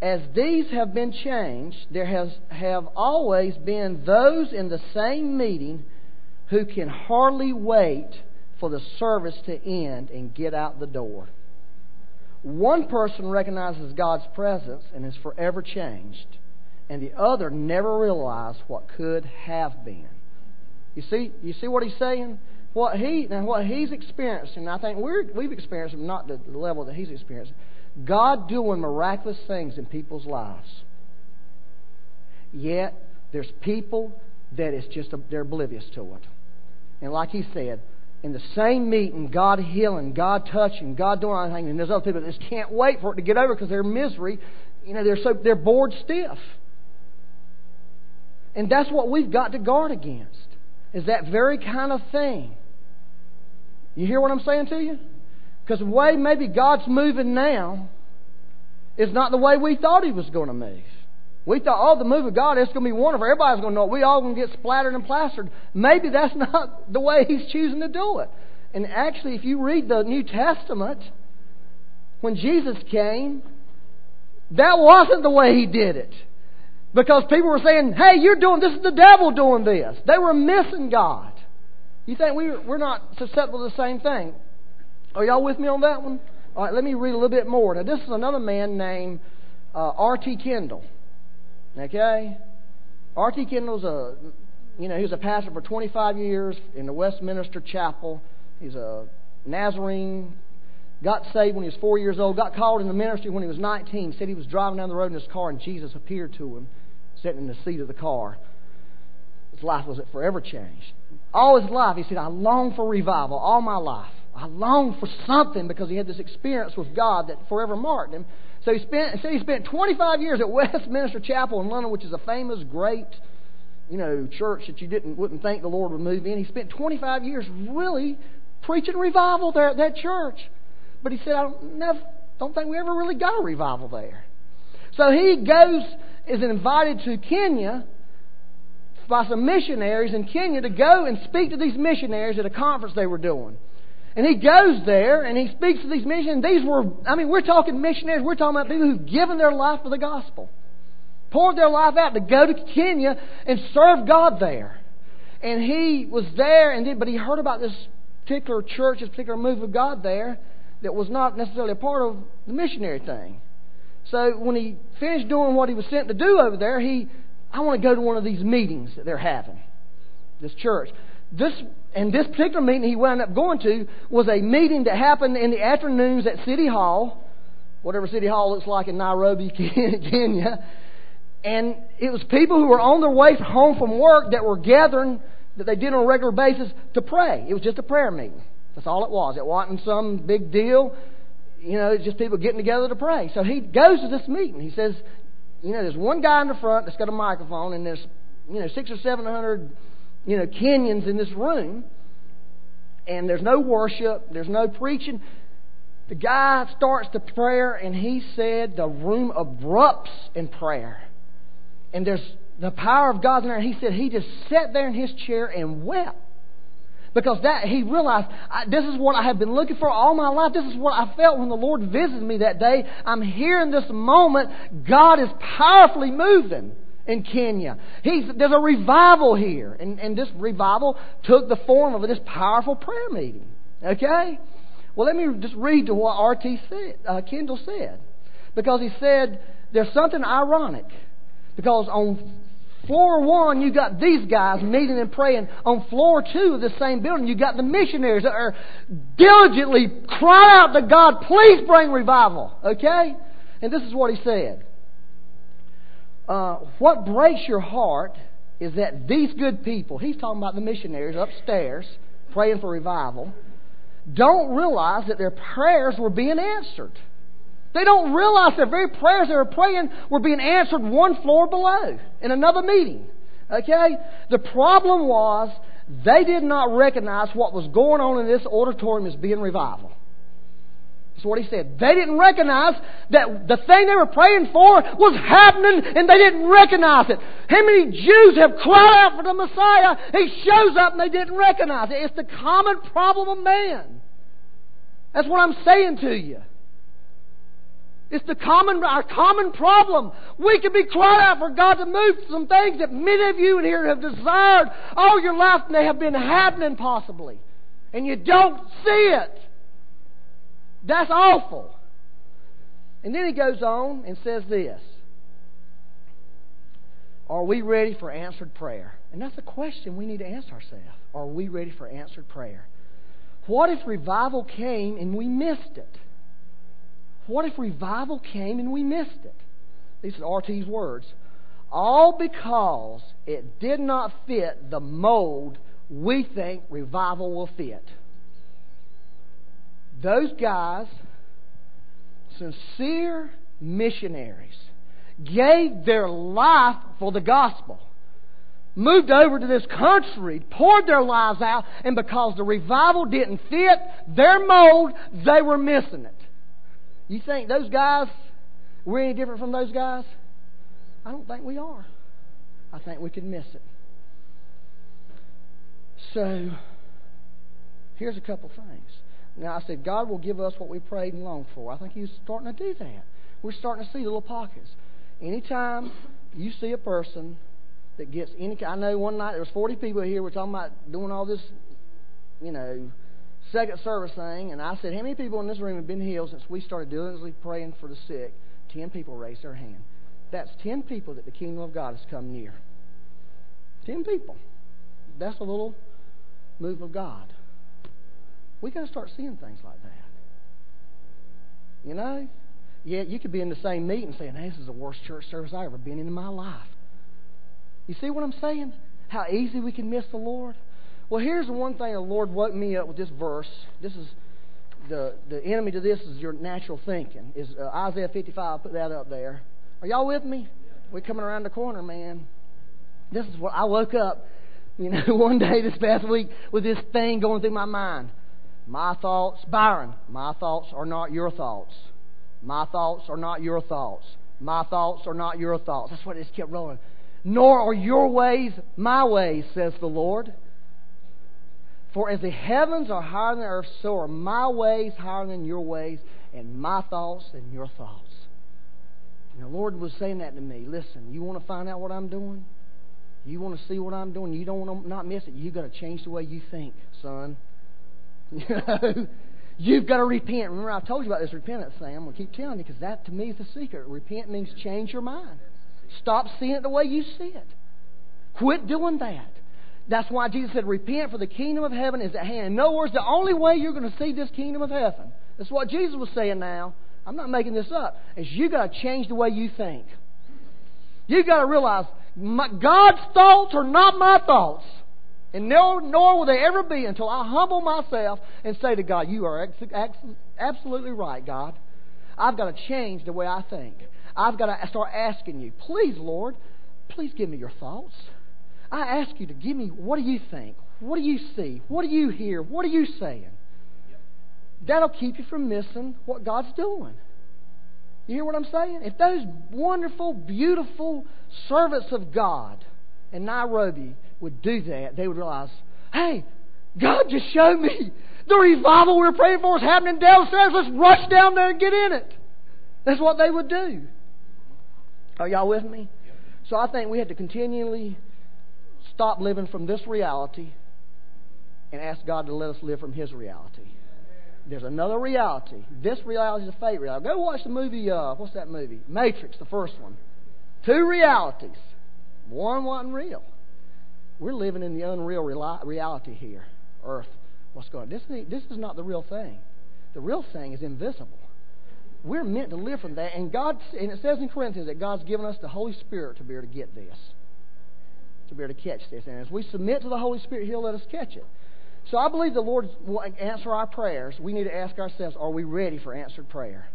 as these have been changed, there has, have always been those in the same meeting who can hardly wait for the service to end and get out the door. One person recognizes God's presence and is forever changed, and the other never realized what could have been. You see, you see what he's saying? What he and what he's experiencing, I think we're, we've experienced, not the level that he's experiencing God doing miraculous things in people's lives. Yet, there's people that it's just, they're oblivious to it. And like he said, in the same meeting, God healing, God touching, God doing everything, and there's other people that just can't wait for it to get over because they're misery. You know, they're so they're bored stiff. And that's what we've got to guard against. Is that very kind of thing. You hear what I'm saying to you? Because the way maybe God's moving now is not the way we thought He was going to move. We thought, oh, the move of God, it's going to be wonderful. Everybody's going to know it. We all going to get splattered and plastered. Maybe that's not the way He's choosing to do it. And actually, if you read the New Testament, when Jesus came, that wasn't the way He did it. Because people were saying, hey, you're doing this, is the devil doing this. They were missing God. You think we, we're not susceptible to the same thing? Are y'all with me on that one? All right, let me read a little bit more. Now, this is another man named uh, R.T. Kendall. Okay? R.T. Kendall's a, you know, he was a pastor for 25 years in the Westminster Chapel. He's a Nazarene. Got saved when he was four years old. Got called in the ministry when he was 19. Said he was driving down the road in his car and Jesus appeared to him, sitting in the seat of the car. His life was forever changed. All his life, he said, I long for revival all my life. I longed for something because he had this experience with God that forever marked him. So he spent, said he spent 25 years at Westminster Chapel in London, which is a famous, great, you know, church that you didn't wouldn't think the Lord would move in. He spent 25 years really preaching revival there at that church. But he said, I don't, never, don't think we ever really got a revival there. So he goes, is invited to Kenya by some missionaries in Kenya to go and speak to these missionaries at a conference they were doing. And he goes there and he speaks to these missionaries. These were, I mean, we're talking missionaries. We're talking about people who've given their life for the gospel, poured their life out to go to Kenya and serve God there. And he was there, and did, but he heard about this particular church, this particular move of God there, that was not necessarily a part of the missionary thing. So when he finished doing what he was sent to do over there, he, I want to go to one of these meetings that they're having, this church. This and this particular meeting he wound up going to was a meeting that happened in the afternoons at City Hall, whatever City Hall looks like in Nairobi, Kenya. And it was people who were on their way home from work that were gathering that they did on a regular basis to pray. It was just a prayer meeting. That's all it was. It wasn't some big deal. You know, it's just people getting together to pray. So he goes to this meeting. He says, you know, there's one guy in the front that's got a microphone, and there's, you know, six or seven hundred you know, Kenyans in this room, and there's no worship, there's no preaching. The guy starts the prayer, and he said the room erupts in prayer. And there's the power of God in there. He said he just sat there in his chair and wept. Because that he realized this is what I have been looking for all my life. This is what I felt when the Lord visited me that day. I'm here in this moment. God is powerfully moving in Kenya. There's a revival here. And, and this revival took the form of this powerful prayer meeting. Okay? Well, let me just read to what R.T. Said, uh, Kendall said. Because he said there's something ironic. Because on floor one, you got these guys meeting and praying. On floor two of the same building, you got the missionaries that are diligently crying out to God, please bring revival. Okay? And this is what he said. Uh, what breaks your heart is that these good people, he's talking about the missionaries upstairs praying for revival, don't realize that their prayers were being answered. They don't realize their very prayers they were praying were being answered one floor below in another meeting. Okay? The problem was they did not recognize what was going on in this auditorium as being revival. That's what he said. They didn't recognize that the thing they were praying for was happening and they didn't recognize it. How many Jews have cried out for the Messiah? He shows up and they didn't recognize it. It's the common problem of man. That's what I'm saying to you. It's the common, our common problem. We can be crying out for God to move some things that many of you in here have desired all your life and they have been happening possibly. And you don't see it. That's awful. And then he goes on and says this Are we ready for answered prayer? And that's a question we need to ask ourselves. Are we ready for answered prayer? What if revival came and we missed it? What if revival came and we missed it? These are R.T.'s words. All because it did not fit the mold we think revival will fit. Those guys, sincere missionaries, gave their life for the gospel. Moved over to this country, poured their lives out, and because the revival didn't fit their mold, they were missing it. You think those guys were any different from those guys? I don't think we are. I think we could miss it. So, here's a couple things. Now, I said, God will give us what we prayed and longed for. I think He's starting to do that. We're starting to see little pockets. Anytime you see a person that gets any, I know one night there was 40 people here. We're talking about doing all this, you know, second service thing, and I said, how many people in this room have been healed since we started diligently praying for the sick? Ten people raised their hand. That's ten people that the kingdom of God has come near. Ten people. That's a little move of God. We got to start seeing things like that. You know? Yeah, you could be in the same meeting saying, hey, this is the worst church service I've ever been in in my life. You see what I'm saying? How easy we can miss the Lord? Well, here's the one thing the Lord woke me up with this verse. This is the the enemy to this is your natural thinking. Is uh, Isaiah 55? Put that up there. Are y'all with me? We're coming around the corner, man. This is what I woke up, you know, one day this past week with this thing going through my mind. My thoughts, Byron, my thoughts are not your thoughts. My thoughts are not your thoughts. My thoughts are not your thoughts. That's what it just kept rolling. Nor are your ways my ways, says the Lord. For as the heavens are higher than the earth, so are my ways higher than your ways, and my thoughts than your thoughts. And the Lord was saying that to me. Listen, you want to find out what I'm doing? You want to see what I'm doing? You don't want to not miss it. You've got to change the way you think, son. You've got to repent. Remember, I told you about this repentance thing. I'm going to keep telling you because that to me is the secret. Repent means change your mind. Stop seeing it the way you see it. Quit doing that. That's why Jesus said, Repent, for the kingdom of heaven is at hand. In other words, the only way you're going to see this kingdom of heaven, that's what Jesus was saying now. I'm not making this up, is you've got to change the way you think. You've got to realize my, God's thoughts are not my thoughts. And nor, nor will they ever be until I humble myself and say to God, You are ex- ex- absolutely right, God. I've got to change the way I think. I've got to start asking you, please, Lord, please give me your thoughts. I ask you to give me what do you think? What do you see? What do you hear? What are you saying? That'll keep you from missing what God's doing. You hear what I'm saying? If those wonderful, beautiful servants of God in Nairobi would do that, they would realize, hey, God just showed me the revival we are praying for is happening downstairs. Let's rush down there and get in it. That's what they would do. Are y'all with me? So I think we have to continually stop living from this reality and ask God to let us live from His reality. There's another reality. This reality is a fake reality. Go watch the movie, uh, what's that movie? Matrix, the first one. Two realities. One wasn't real. We're living in the unreal reality here, Earth. What's going on? This, this is not the real thing. The real thing is invisible. We're meant to live from that. And God, and it says in Corinthians that God's given us the Holy Spirit to be able to get this to be able to catch this. And as we submit to the Holy Spirit, He'll let us catch it. So I believe the Lord will answer our prayers. We need to ask ourselves, are we ready for answered prayer?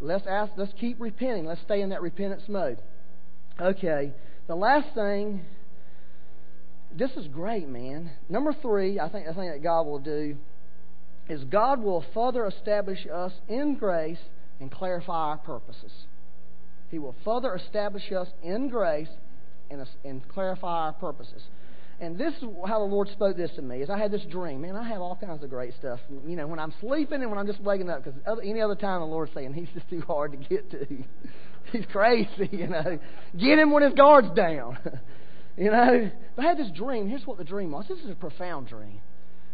Let's ask, let's keep repenting. Let's stay in that repentance mode. Okay. The last thing, this is great, man. Number three, I think the thing that God will do is God will further establish us in grace and clarify our purposes. He will further establish us in grace and, and clarify our purposes. And this is how the Lord spoke this to me. Is I had this dream. Man, I have all kinds of great stuff. You know, when I'm sleeping and when I'm just waking up, because any other time the Lord's saying He's just too hard to get to. He's crazy, you know. Get him when his guard's down. You know. I had this dream. Here's what the dream was. This is a profound dream.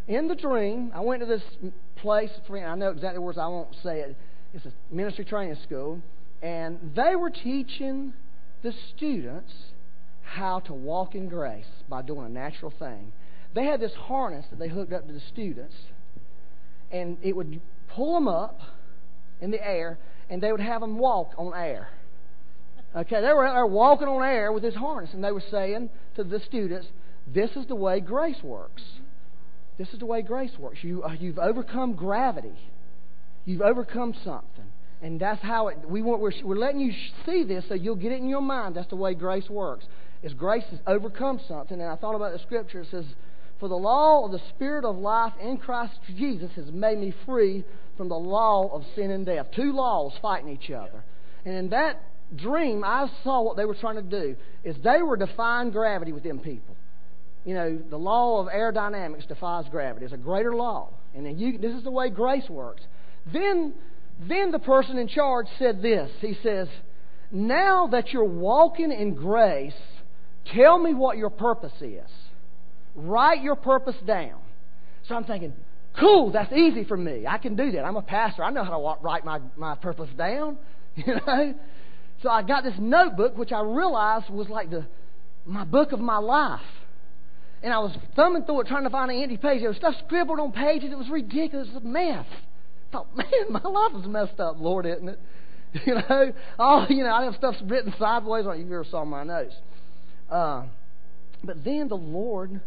In the dream, I went to this place. I know exactly where I won't say it. It's a ministry training school, and they were teaching the students how to walk in grace by doing a natural thing. They had this harness that they hooked up to the students, and it would pull them up in the air, and they would have them walk on air. Okay, they were out there walking on air with this harness, and they were saying to the students, "This is the way grace works. This is the way grace works. You uh, you've overcome gravity. You've overcome something." And that's how it, we want, we're, we're letting you see this so you'll get it in your mind. That's the way grace works is grace has overcome something. And I thought about the scripture. It says, For the law of the Spirit of life in Christ Jesus has made me free from the law of sin and death. Two laws fighting each other. And in that dream, I saw what they were trying to do is they were defying gravity with them people. You know, the law of aerodynamics defies gravity. It's a greater law. And then you, this is the way grace works. Then, then the person in charge said this. He says, Now that you're walking in grace, tell me what your purpose is. Write your purpose down. So I'm thinking, cool, that's easy for me. I can do that. I'm a pastor. I know how to write my, my purpose down. You know? So I got this notebook, which I realized was like the my book of my life. And I was thumbing through it trying to find an empty page. There was stuff scribbled on pages. It was ridiculous. It was a mess. I thought, man, my life is messed up, Lord, isn't it? You know, oh, you know, I have stuff written sideways. on you ever saw my notes. Uh, but then the Lord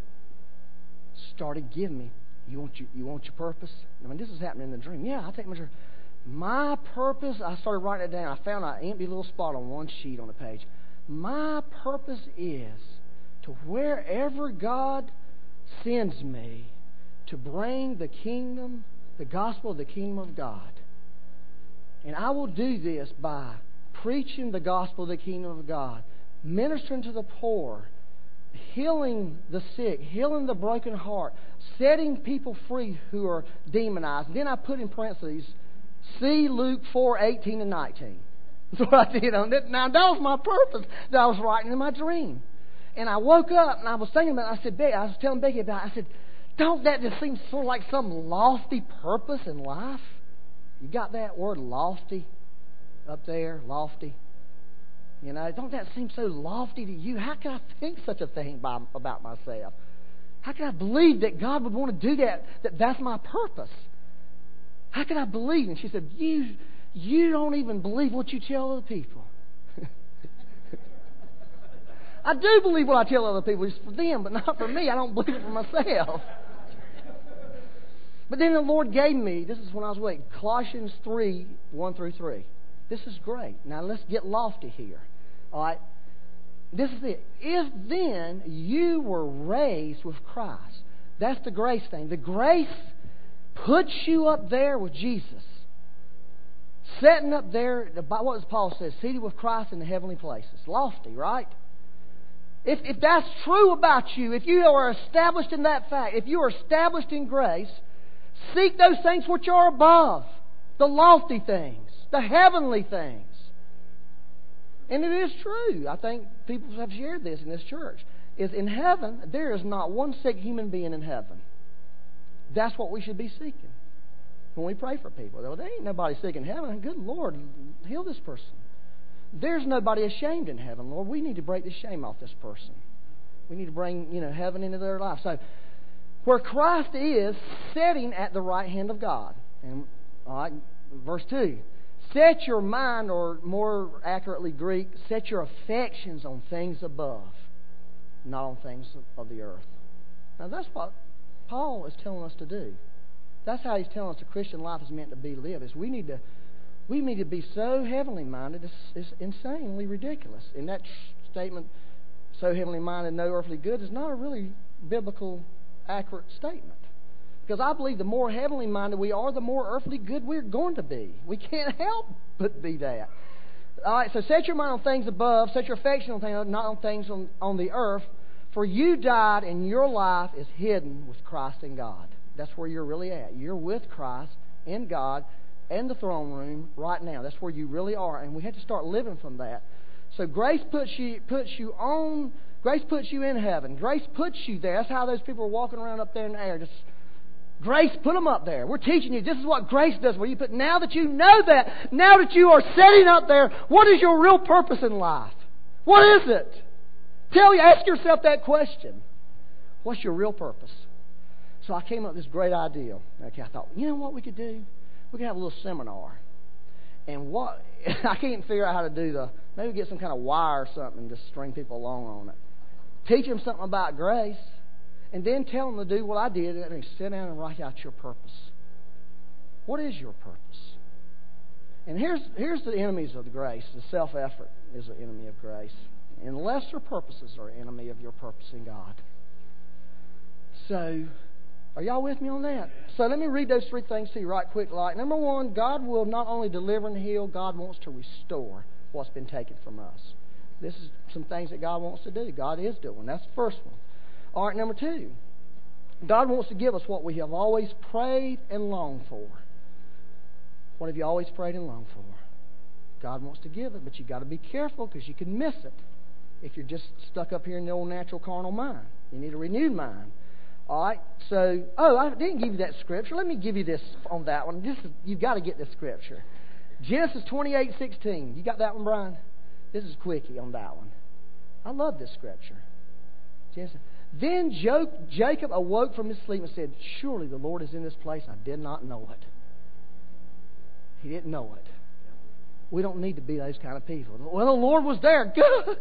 started giving me. You want your, you want your purpose? I mean, this is happening in the dream. Yeah, I take my my purpose. I started writing it down. I found an empty little spot on one sheet on the page. My purpose is to wherever God sends me to bring the kingdom, the gospel of the kingdom of God. And I will do this by preaching the gospel of the kingdom of God, ministering to the poor, healing the sick, healing the broken heart, setting people free who are demonized. And then I put in parentheses, see Luke 4 18 and 19. That's what I did on it. Now, that was my purpose that I was writing in my dream. And I woke up and I was thinking about it. I said, Becky, I was telling Becky about it. I said, don't that just seem sort of like some lofty purpose in life? You got that word lofty up there? Lofty. You know, don't that seem so lofty to you? How can I think such a thing by, about myself? How can I believe that God would want to do that? That that's my purpose? How can I believe? And she said, You you don't even believe what you tell other people. I do believe what I tell other people. It's for them, but not for me. I don't believe it for myself. But then the Lord gave me, this is when I was awake, Colossians 3 1 through 3. This is great. Now let's get lofty here. All right? This is it. If then you were raised with Christ, that's the grace thing. The grace puts you up there with Jesus. Setting up there, what does Paul says? Seated with Christ in the heavenly places. Lofty, right? If, if that's true about you, if you are established in that fact, if you are established in grace, seek those things which are above, the lofty things, the heavenly things. And it is true. I think people have shared this in this church. Is in heaven, there is not one sick human being in heaven. That's what we should be seeking when we pray for people. Well, there ain't nobody sick in heaven. Good Lord, heal this person. There's nobody ashamed in heaven, Lord. We need to break the shame off this person. We need to bring, you know, heaven into their life. So, where Christ is sitting at the right hand of God. And all right, verse two. Set your mind, or more accurately Greek, set your affections on things above, not on things of the earth. Now that's what Paul is telling us to do. That's how he's telling us the Christian life is meant to be lived. Is we need to we need to be so heavenly minded. It's, it's insanely ridiculous. In that statement, so heavenly minded, no earthly good, is not a really biblical, accurate statement. Because I believe the more heavenly minded we are, the more earthly good we're going to be. We can't help but be that. All right, so set your mind on things above, set your affection on things, not on things on, on the earth. For you died, and your life is hidden with Christ in God. That's where you're really at. You're with Christ in God and the throne room right now. That's where you really are, and we have to start living from that. So grace puts you puts you on. Grace puts you in heaven. Grace puts you there. That's how those people are walking around up there in the air. Just grace, put them up there. We're teaching you. This is what grace does. Where you put now that you know that, now that you are setting up there, what is your real purpose in life? What is it? Tell you, ask yourself that question. What's your real purpose? So I came up with this great idea. Okay, I thought, you know what we could do? We could have a little seminar. And what I can't figure out how to do the maybe get some kind of wire or something and just string people along on it. Teach them something about grace, and then tell them to do what I did and sit down and write out your purpose. What is your purpose? And here's here's the enemies of the grace. The self effort is an enemy of grace and lesser purposes are enemy of your purpose in God. So, are y'all with me on that? So let me read those three things to you right quick. Like number one, God will not only deliver and heal, God wants to restore. what's been taken from us. This is some things that God wants to do. God is doing. That's the first one. All right, number two. God wants to give us what we have always prayed and longed for. What have you always prayed and longed for? God wants to give it, but you've got to be careful because you can miss it if you're just stuck up here in the old natural carnal mind. You need a renewed mind. All right. So, oh, I didn't give you that scripture. Let me give you this on that one. This is, you've got to get this scripture. Genesis twenty-eight sixteen. You got that one, Brian? This is quickie on that one. I love this scripture. Genesis. Then Jacob awoke from his sleep and said, Surely the Lord is in this place. I did not know it. He didn't know it. We don't need to be those kind of people. Well, the Lord was there. Good.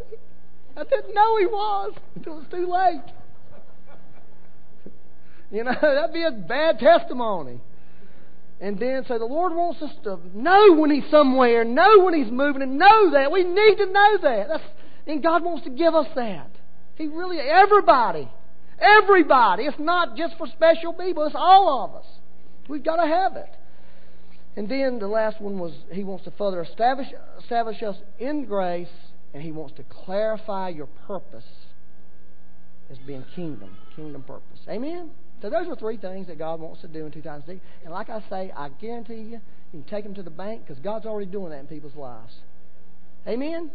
I didn't know He was until it was too late. You know, that'd be a bad testimony. And then say, the Lord wants us to know when He's somewhere, know when He's moving, and know that. We need to know that. That's, and God wants to give us that. He really, everybody, everybody. It's not just for special people, it's all of us. We've got to have it. And then the last one was He wants to further establish, establish us in grace, and He wants to clarify your purpose as being kingdom, kingdom purpose. Amen? So those are three things that God wants to do in 2006. And like I say, I guarantee you, you can take them to the bank because God's already doing that in people's lives. Amen?